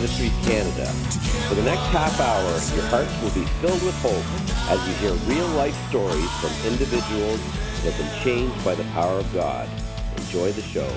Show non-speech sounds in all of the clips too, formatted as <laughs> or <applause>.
Ministries Canada. For the next half hour, your hearts will be filled with hope as you hear real life stories from individuals that have been changed by the power of God. Enjoy the show.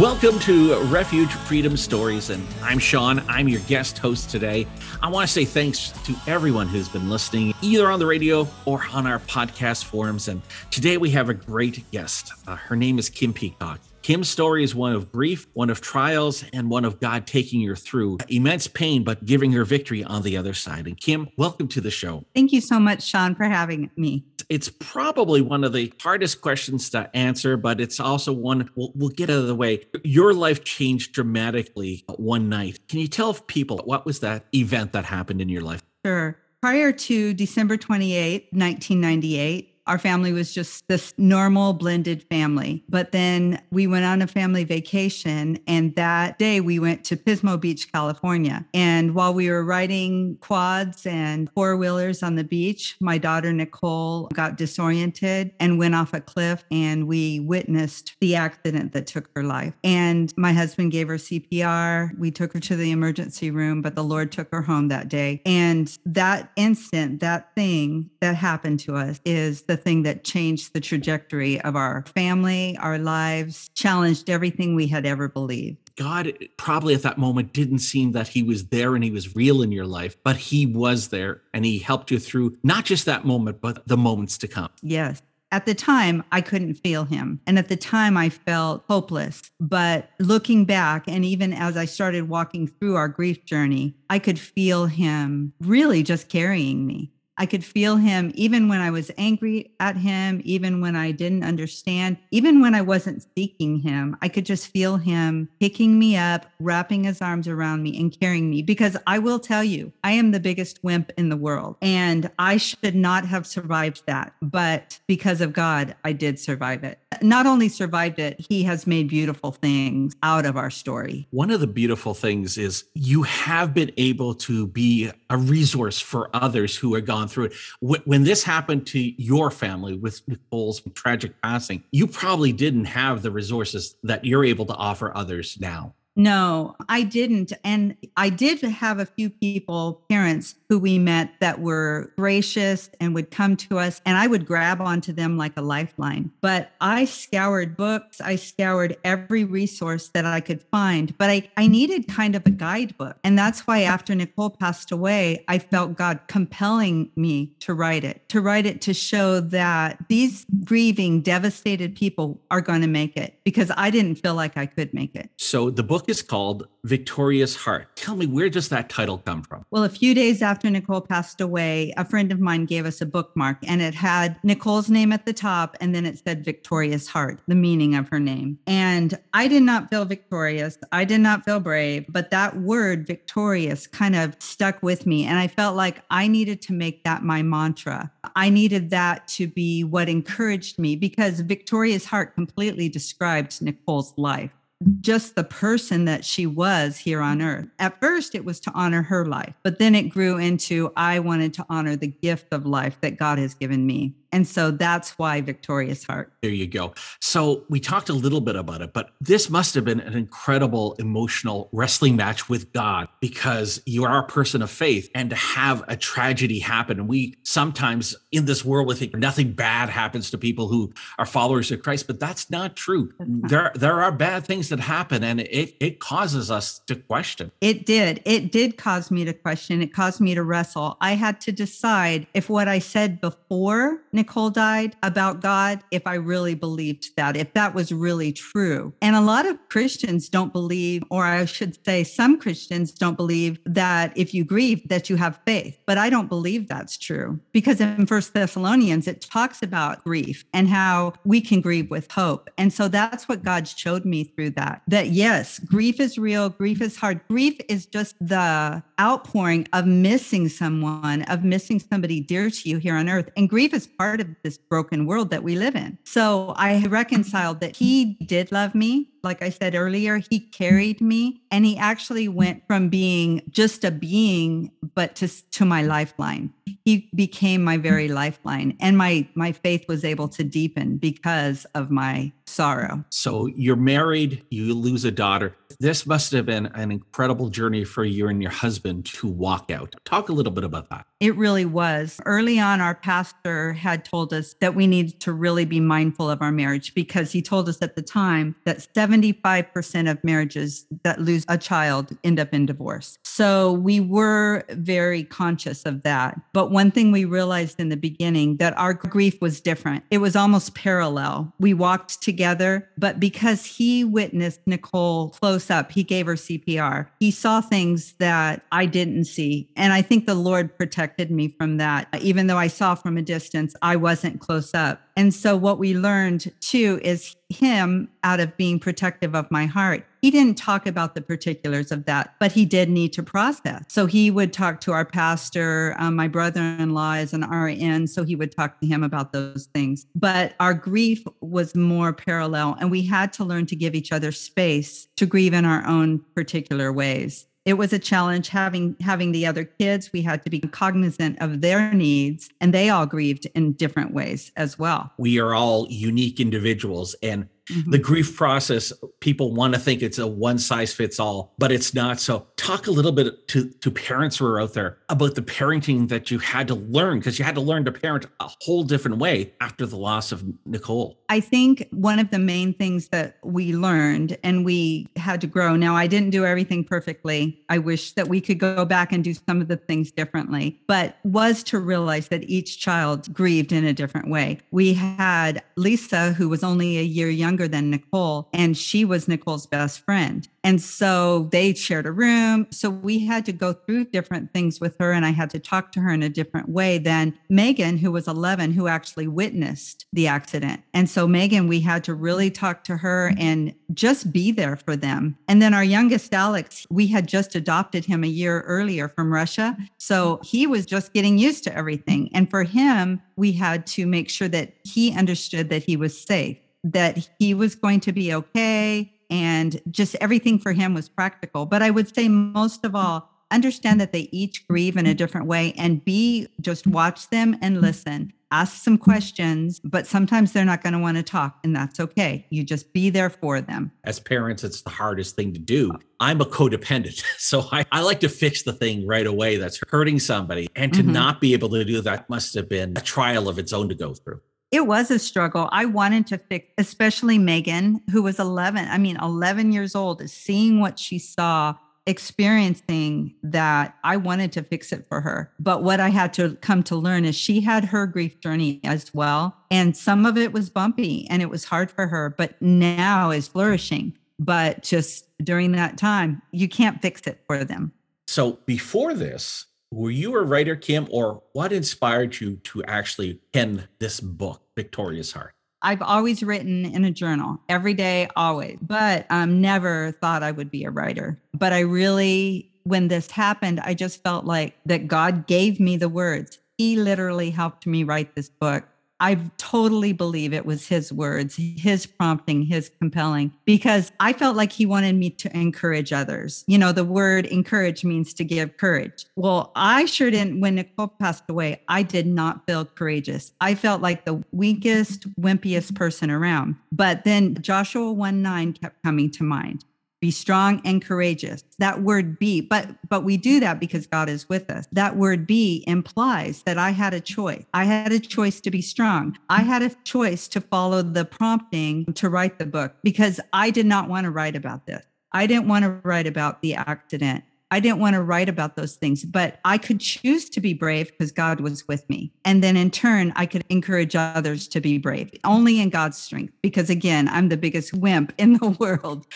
Welcome to Refuge Freedom Stories, and I'm Sean. I'm your guest host today. I want to say thanks to everyone who's been listening, either on the radio or on our podcast forums. And today we have a great guest. Uh, her name is Kim Peacock. Kim's story is one of grief, one of trials, and one of God taking her through immense pain, but giving her victory on the other side. And Kim, welcome to the show. Thank you so much, Sean, for having me. It's probably one of the hardest questions to answer, but it's also one we'll, we'll get out of the way. Your life changed dramatically one night. Can you tell people what was that event that happened in your life? Sure. Prior to December 28, 1998, our family was just this normal blended family. But then we went on a family vacation, and that day we went to Pismo Beach, California. And while we were riding quads and four wheelers on the beach, my daughter Nicole got disoriented and went off a cliff, and we witnessed the accident that took her life. And my husband gave her CPR. We took her to the emergency room, but the Lord took her home that day. And that instant, that thing that happened to us is the thing that changed the trajectory of our family, our lives, challenged everything we had ever believed. God probably at that moment didn't seem that he was there and he was real in your life, but he was there and he helped you through not just that moment, but the moments to come. Yes. At the time, I couldn't feel him. And at the time, I felt hopeless. But looking back, and even as I started walking through our grief journey, I could feel him really just carrying me. I could feel him even when I was angry at him, even when I didn't understand, even when I wasn't seeking him. I could just feel him picking me up, wrapping his arms around me, and carrying me. Because I will tell you, I am the biggest wimp in the world, and I should not have survived that. But because of God, I did survive it. Not only survived it, he has made beautiful things out of our story. One of the beautiful things is you have been able to be a resource for others who are gone through it. When this happened to your family with Nicole's tragic passing, you probably didn't have the resources that you're able to offer others now. No, I didn't. And I did have a few people, parents who we met that were gracious and would come to us, and I would grab onto them like a lifeline. But I scoured books, I scoured every resource that I could find, but I, I needed kind of a guidebook. And that's why after Nicole passed away, I felt God compelling me to write it, to write it to show that these grieving, devastated people are going to make it because I didn't feel like I could make it. So the book is called Victorious Heart. Tell me, where does that title come from? Well, a few days after Nicole passed away, a friend of mine gave us a bookmark and it had Nicole's name at the top and then it said Victorious Heart, the meaning of her name. And I did not feel victorious. I did not feel brave, but that word victorious kind of stuck with me. And I felt like I needed to make that my mantra. I needed that to be what encouraged me because Victorious Heart completely describes Nicole's life just the person that she was here on earth. At first, it was to honor her life, but then it grew into I wanted to honor the gift of life that God has given me. And so that's why Victorious Heart. There you go. So we talked a little bit about it, but this must have been an incredible emotional wrestling match with God because you are a person of faith and to have a tragedy happen. And we sometimes in this world we think nothing bad happens to people who are followers of Christ, but that's not true. There, there are bad things that happen and it, it causes us to question. It did. It did cause me to question. It caused me to wrestle. I had to decide if what I said before Nicole died about God if I really believed that, if that was really true. And a lot of Christians don't believe, or I should say, some Christians don't believe that if you grieve, that you have faith. But I don't believe that's true because in First Thessalonians, it talks about grief and how we can grieve with hope. And so that's what God showed me through that. That yes, grief is real, grief is hard. Grief is just the outpouring of missing someone, of missing somebody dear to you here on earth. And grief is part of this broken world that we live in. So I reconciled that he did love me like I said earlier, he carried me and he actually went from being just a being, but to, to my lifeline. He became my very lifeline and my, my faith was able to deepen because of my sorrow. So you're married, you lose a daughter. This must have been an incredible journey for you and your husband to walk out. Talk a little bit about that. It really was. Early on, our pastor had told us that we needed to really be mindful of our marriage because he told us at the time that 75% of marriages that lose a child end up in divorce. So we were very conscious of that. But one thing we realized in the beginning that our grief was different. It was almost parallel. We walked together, but because he witnessed Nicole close up, he gave her CPR. He saw things that I didn't see. And I think the Lord protected me from that. Even though I saw from a distance, I wasn't close up. And so what we learned too is him out of being protective of my heart. He didn't talk about the particulars of that, but he did need to process. So he would talk to our pastor. Um, my brother in law is an RN, so he would talk to him about those things. But our grief was more parallel, and we had to learn to give each other space to grieve in our own particular ways it was a challenge having having the other kids. We had to be cognizant of their needs and they all grieved in different ways as well. We are all unique individuals and Mm-hmm. The grief process, people want to think it's a one size fits all, but it's not. So, talk a little bit to, to parents who are out there about the parenting that you had to learn because you had to learn to parent a whole different way after the loss of Nicole. I think one of the main things that we learned and we had to grow. Now, I didn't do everything perfectly. I wish that we could go back and do some of the things differently, but was to realize that each child grieved in a different way. We had Lisa, who was only a year younger younger than Nicole, and she was Nicole's best friend. And so they shared a room. So we had to go through different things with her, and I had to talk to her in a different way than Megan, who was 11, who actually witnessed the accident. And so, Megan, we had to really talk to her and just be there for them. And then our youngest, Alex, we had just adopted him a year earlier from Russia. So he was just getting used to everything. And for him, we had to make sure that he understood that he was safe that he was going to be okay and just everything for him was practical. But I would say most of all, understand that they each grieve in a different way and be just watch them and listen. Ask some questions, but sometimes they're not going to want to talk, and that's okay. You just be there for them. As parents, it's the hardest thing to do. I'm a codependent, <laughs> so I, I like to fix the thing right away that's hurting somebody. And to mm-hmm. not be able to do that must have been a trial of its own to go through. It was a struggle. I wanted to fix, especially Megan, who was 11. I mean, 11 years old, seeing what she saw, experiencing that. I wanted to fix it for her. But what I had to come to learn is she had her grief journey as well. And some of it was bumpy and it was hard for her, but now is flourishing. But just during that time, you can't fix it for them. So before this, were you a writer, Kim, or what inspired you to actually pen this book, Victorious Heart? I've always written in a journal every day, always, but um, never thought I would be a writer. But I really, when this happened, I just felt like that God gave me the words. He literally helped me write this book. I totally believe it was his words, his prompting, his compelling, because I felt like he wanted me to encourage others. You know, the word encourage means to give courage. Well, I sure didn't, when Nicole passed away, I did not feel courageous. I felt like the weakest, wimpiest person around. But then Joshua 1 9 kept coming to mind be strong and courageous. That word be but but we do that because god is with us. That word be implies that i had a choice. I had a choice to be strong. I had a choice to follow the prompting to write the book because i did not want to write about this. I didn't want to write about the accident. I didn't want to write about those things, but I could choose to be brave because God was with me. And then in turn, I could encourage others to be brave only in God's strength. Because again, I'm the biggest wimp in the <laughs> world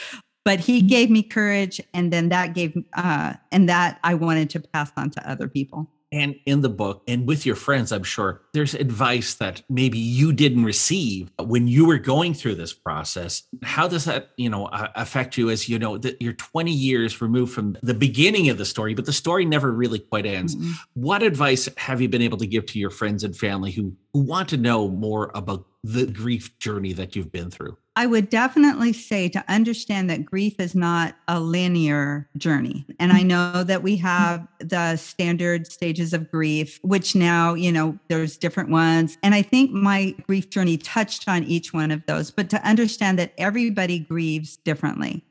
but he mm-hmm. gave me courage and then that gave uh and that i wanted to pass on to other people and in the book and with your friends i'm sure there's advice that maybe you didn't receive when you were going through this process how does that you know affect you as you know that you're 20 years removed from the beginning of the story but the story never really quite ends mm-hmm. what advice have you been able to give to your friends and family who who want to know more about the grief journey that you've been through? I would definitely say to understand that grief is not a linear journey. And I mm-hmm. know that we have the standard stages of grief, which now, you know, there's different ones. And I think my grief journey touched on each one of those, but to understand that everybody grieves differently.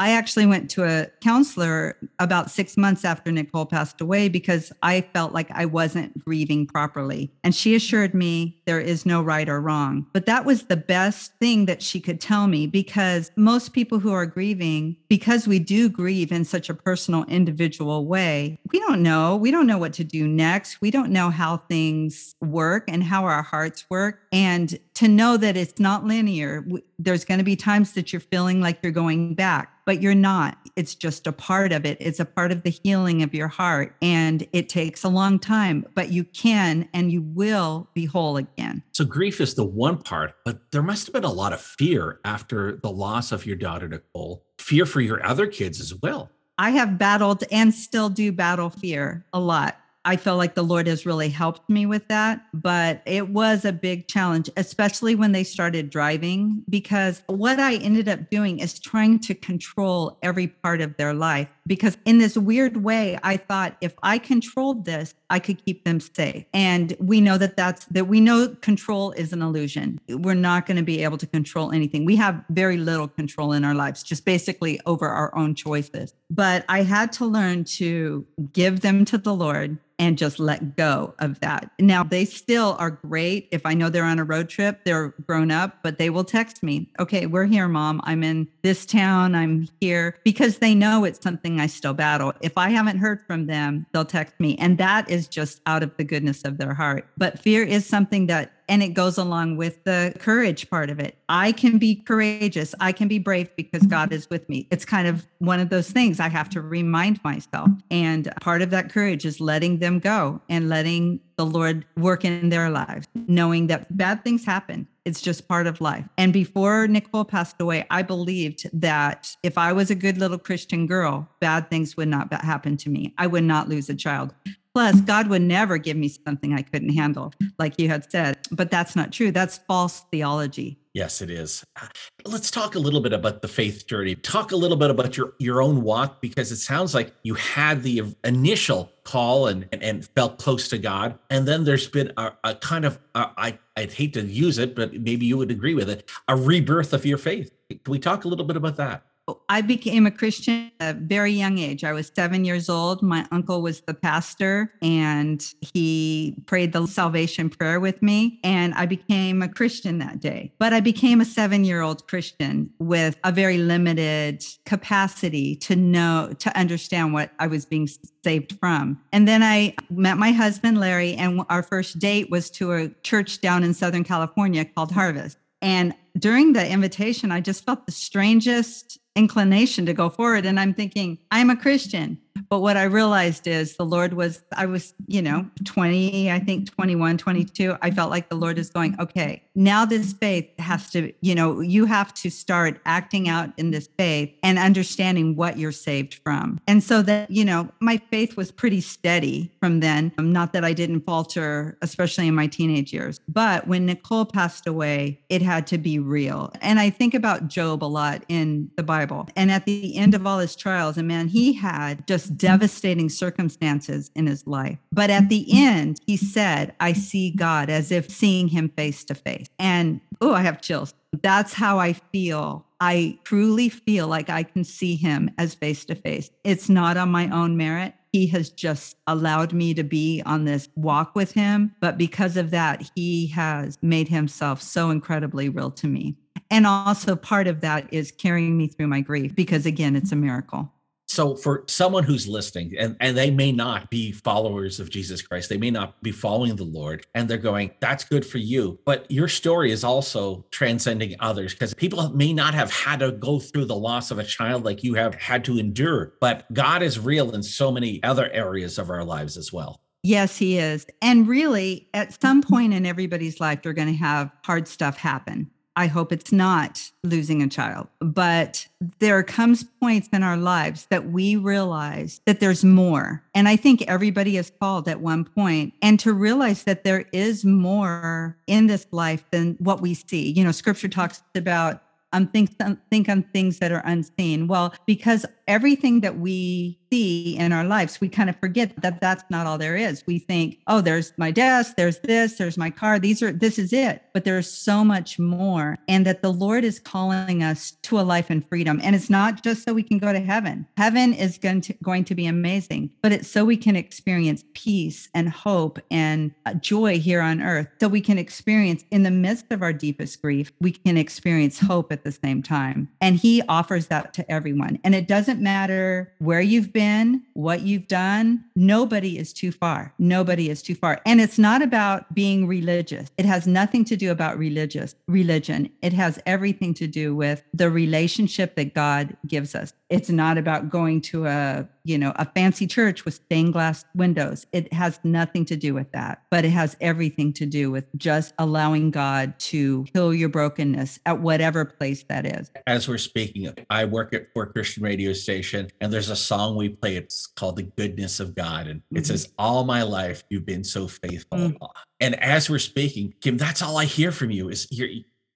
I actually went to a counselor about six months after Nicole passed away because I felt like I wasn't grieving properly. And she assured me there is no right or wrong. But that was the best thing that she could tell me because most people who are grieving, because we do grieve in such a personal, individual way, we don't know. We don't know what to do next. We don't know how things work and how our hearts work. And to know that it's not linear, there's going to be times that you're feeling like you're going back but you're not. It's just a part of it. It's a part of the healing of your heart. And it takes a long time, but you can and you will be whole again. So, grief is the one part, but there must have been a lot of fear after the loss of your daughter, Nicole, fear for your other kids as well. I have battled and still do battle fear a lot. I feel like the Lord has really helped me with that. But it was a big challenge, especially when they started driving, because what I ended up doing is trying to control every part of their life. Because in this weird way, I thought if I controlled this, I could keep them safe. And we know that that's that we know control is an illusion. We're not going to be able to control anything. We have very little control in our lives, just basically over our own choices. But I had to learn to give them to the Lord and just let go of that. Now, they still are great. If I know they're on a road trip, they're grown up, but they will text me, okay, we're here, mom. I'm in this town. I'm here because they know it's something I still battle. If I haven't heard from them, they'll text me. And that is just out of the goodness of their heart. But fear is something that and it goes along with the courage part of it. I can be courageous. I can be brave because God is with me. It's kind of one of those things I have to remind myself. And part of that courage is letting them go and letting the Lord work in their lives, knowing that bad things happen. It's just part of life. And before Nicole passed away, I believed that if I was a good little Christian girl, bad things would not happen to me. I would not lose a child. Plus, God would never give me something I couldn't handle, like you had said. But that's not true. That's false theology. Yes, it is. Uh, let's talk a little bit about the faith journey. Talk a little bit about your your own walk because it sounds like you had the initial call and and, and felt close to God, and then there's been a, a kind of a, I I'd hate to use it, but maybe you would agree with it, a rebirth of your faith. Can we talk a little bit about that? I became a Christian at a very young age. I was seven years old. My uncle was the pastor and he prayed the salvation prayer with me. And I became a Christian that day. But I became a seven year old Christian with a very limited capacity to know, to understand what I was being saved from. And then I met my husband, Larry, and our first date was to a church down in Southern California called Harvest. And during the invitation, I just felt the strangest inclination to go forward. And I'm thinking, I'm a Christian. But what I realized is the Lord was, I was, you know, 20, I think 21, 22. I felt like the Lord is going, okay, now this faith has to, you know, you have to start acting out in this faith and understanding what you're saved from. And so that, you know, my faith was pretty steady from then. Um, not that I didn't falter, especially in my teenage years. But when Nicole passed away, it had to be real. And I think about Job a lot in the Bible. And at the end of all his trials, and man, he had just devastating circumstances in his life. But at the end, he said, I see God as if seeing him face to face. And oh, I have chills. That's how I feel. I truly feel like I can see him as face to face. It's not on my own merit. He has just allowed me to be on this walk with him. But because of that, he has made himself so incredibly real to me. And also, part of that is carrying me through my grief because, again, it's a miracle. So for someone who's listening and, and they may not be followers of Jesus Christ, they may not be following the Lord, and they're going, that's good for you. But your story is also transcending others because people may not have had to go through the loss of a child like you have had to endure. But God is real in so many other areas of our lives as well. Yes, he is. And really, at some point in everybody's life, they're going to have hard stuff happen I hope it's not losing a child. But there comes points in our lives that we realize that there's more. And I think everybody is called at one point and to realize that there is more in this life than what we see. You know, scripture talks about um, think, think on things that are unseen. Well, because everything that we see in our lives, we kind of forget that that's not all there is. We think, oh, there's my desk, there's this, there's my car. These are, this is it. But there's so much more. And that the Lord is calling us to a life in freedom. And it's not just so we can go to heaven. Heaven is going to, going to be amazing, but it's so we can experience peace and hope and uh, joy here on earth. So we can experience in the midst of our deepest grief, we can experience hope at the same time. And He offers that to everyone. And it doesn't matter where you've been been, what you've done, nobody is too far. Nobody is too far. And it's not about being religious. It has nothing to do about religious religion. It has everything to do with the relationship that God gives us. It's not about going to a, you know, a fancy church with stained glass windows. It has nothing to do with that, but it has everything to do with just allowing God to heal your brokenness at whatever place that is. As we're speaking, I work at Fort Christian radio station and there's a song we play. It's called The Goodness of God. And mm-hmm. it says, All my life, you've been so faithful. Mm-hmm. And as we're speaking, Kim, that's all I hear from you is you're,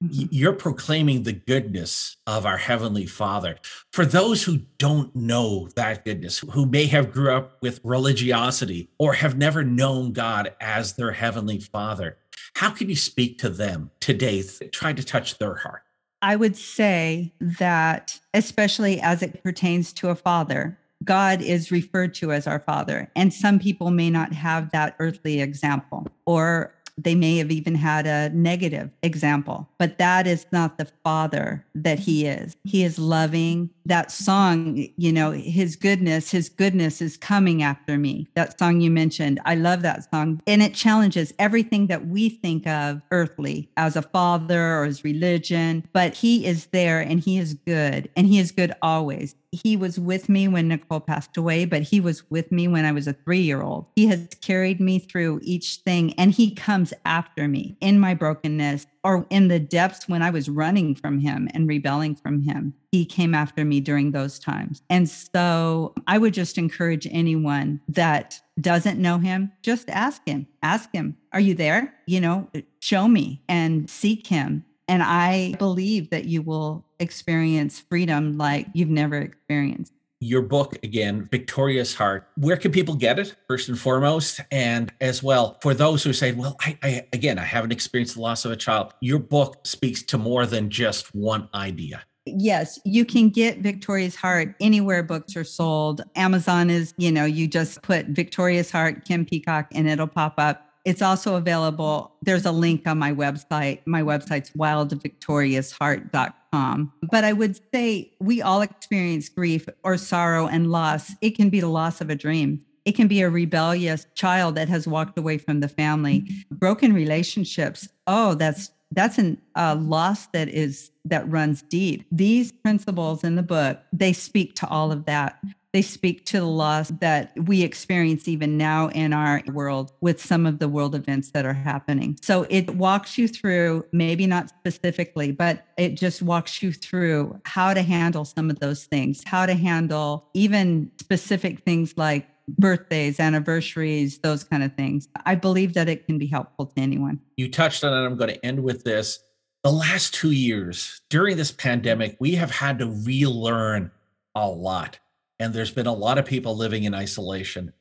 Mm-hmm. you're proclaiming the goodness of our heavenly father for those who don't know that goodness who may have grew up with religiosity or have never known god as their heavenly father how can you speak to them today try to touch their heart i would say that especially as it pertains to a father God is referred to as our father. And some people may not have that earthly example or they may have even had a negative example, but that is not the father that he is. He is loving. That song, you know, his goodness, his goodness is coming after me. That song you mentioned, I love that song. And it challenges everything that we think of earthly as a father or as religion, but he is there and he is good and he is good always he was with me when Nicole passed away, but he was with me when I was a three year old. He has carried me through each thing and he comes after me in my brokenness or in the depths when I was running from him and rebelling from him. He came after me during those times. And so I would just encourage anyone that doesn't know him, just ask him. Ask him, Are you there? You know, show me and seek him and I believe that you will experience freedom like you've never experienced. Your book, again, Victorious Heart, where can people get it, first and foremost? And as well, for those who say, well, I, I again, I haven't experienced the loss of a child, your book speaks to more than just one idea yes, you can get Victorious Heart anywhere books are sold. Amazon is, you know, you just put Victorious Heart, Kim Peacock, and it'll pop up. It's also available. There's a link on my website. My website's wildvictoriousheart.com. But I would say we all experience grief or sorrow and loss. It can be the loss of a dream. It can be a rebellious child that has walked away from the family, broken relationships. Oh, that's that's a uh, loss that is that runs deep. These principles in the book they speak to all of that. They speak to the loss that we experience even now in our world with some of the world events that are happening. So it walks you through, maybe not specifically, but it just walks you through how to handle some of those things, how to handle even specific things like birthdays, anniversaries, those kind of things. I believe that it can be helpful to anyone. You touched on it. I'm going to end with this. The last two years during this pandemic, we have had to relearn a lot and there's been a lot of people living in isolation.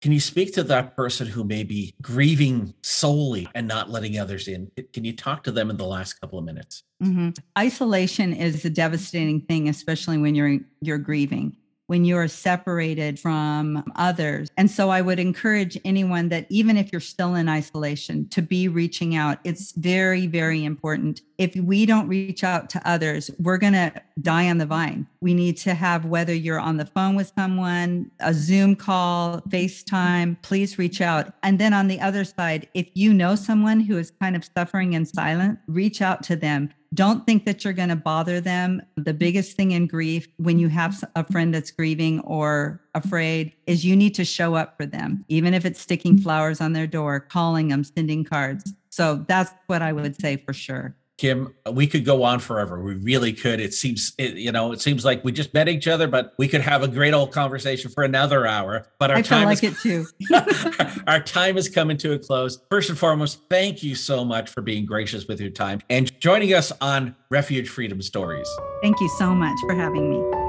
Can you speak to that person who may be grieving solely and not letting others in? Can you talk to them in the last couple of minutes? Mm-hmm. Isolation is a devastating thing, especially when you're you're grieving when you're separated from others. And so I would encourage anyone that even if you're still in isolation to be reaching out. It's very, very important. If we don't reach out to others, we're going to die on the vine. We need to have, whether you're on the phone with someone, a Zoom call, FaceTime, please reach out. And then on the other side, if you know someone who is kind of suffering in silence, reach out to them don't think that you're going to bother them. The biggest thing in grief, when you have a friend that's grieving or afraid, is you need to show up for them, even if it's sticking flowers on their door, calling them, sending cards. So that's what I would say for sure. Kim, we could go on forever. We really could. It seems, it, you know, it seems like we just met each other, but we could have a great old conversation for another hour. But our I time like is, it too. <laughs> our time is coming to a close. First and foremost, thank you so much for being gracious with your time and joining us on Refuge Freedom Stories. Thank you so much for having me.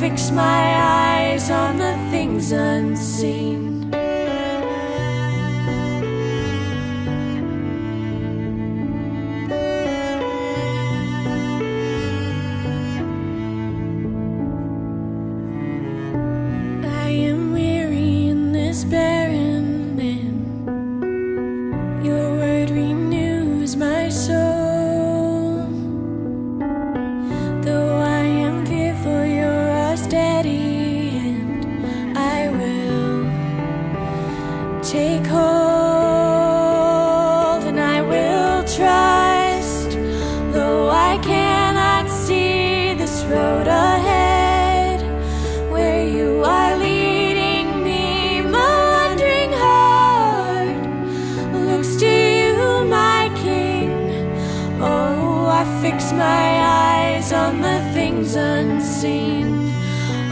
Fix my eyes on the things unseen.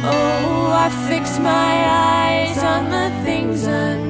Oh, I fix my eyes on the things unseen.